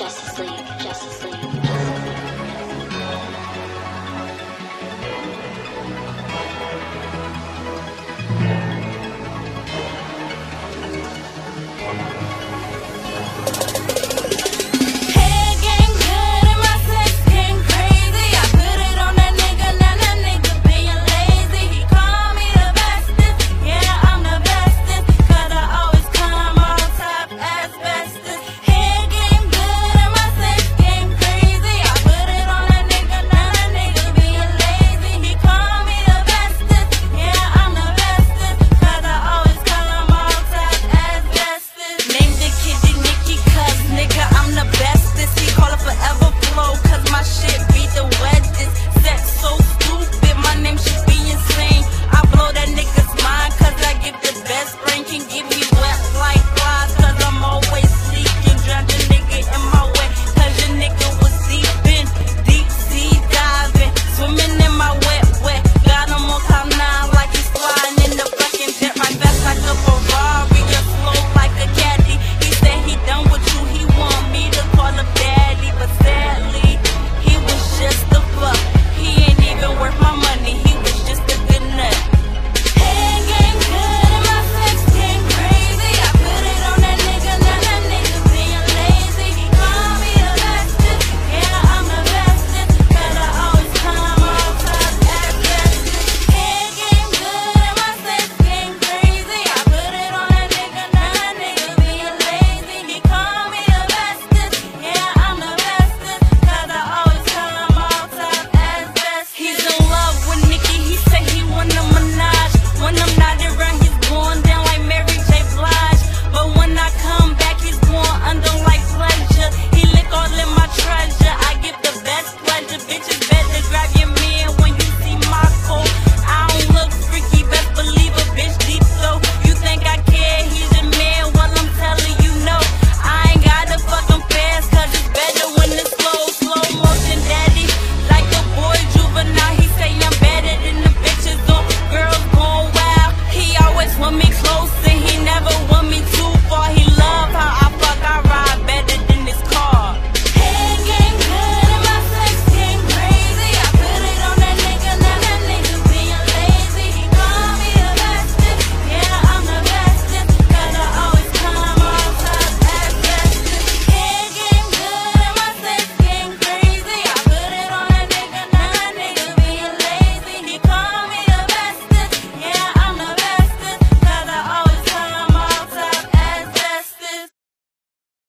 Justice League, Justice League. Justice League.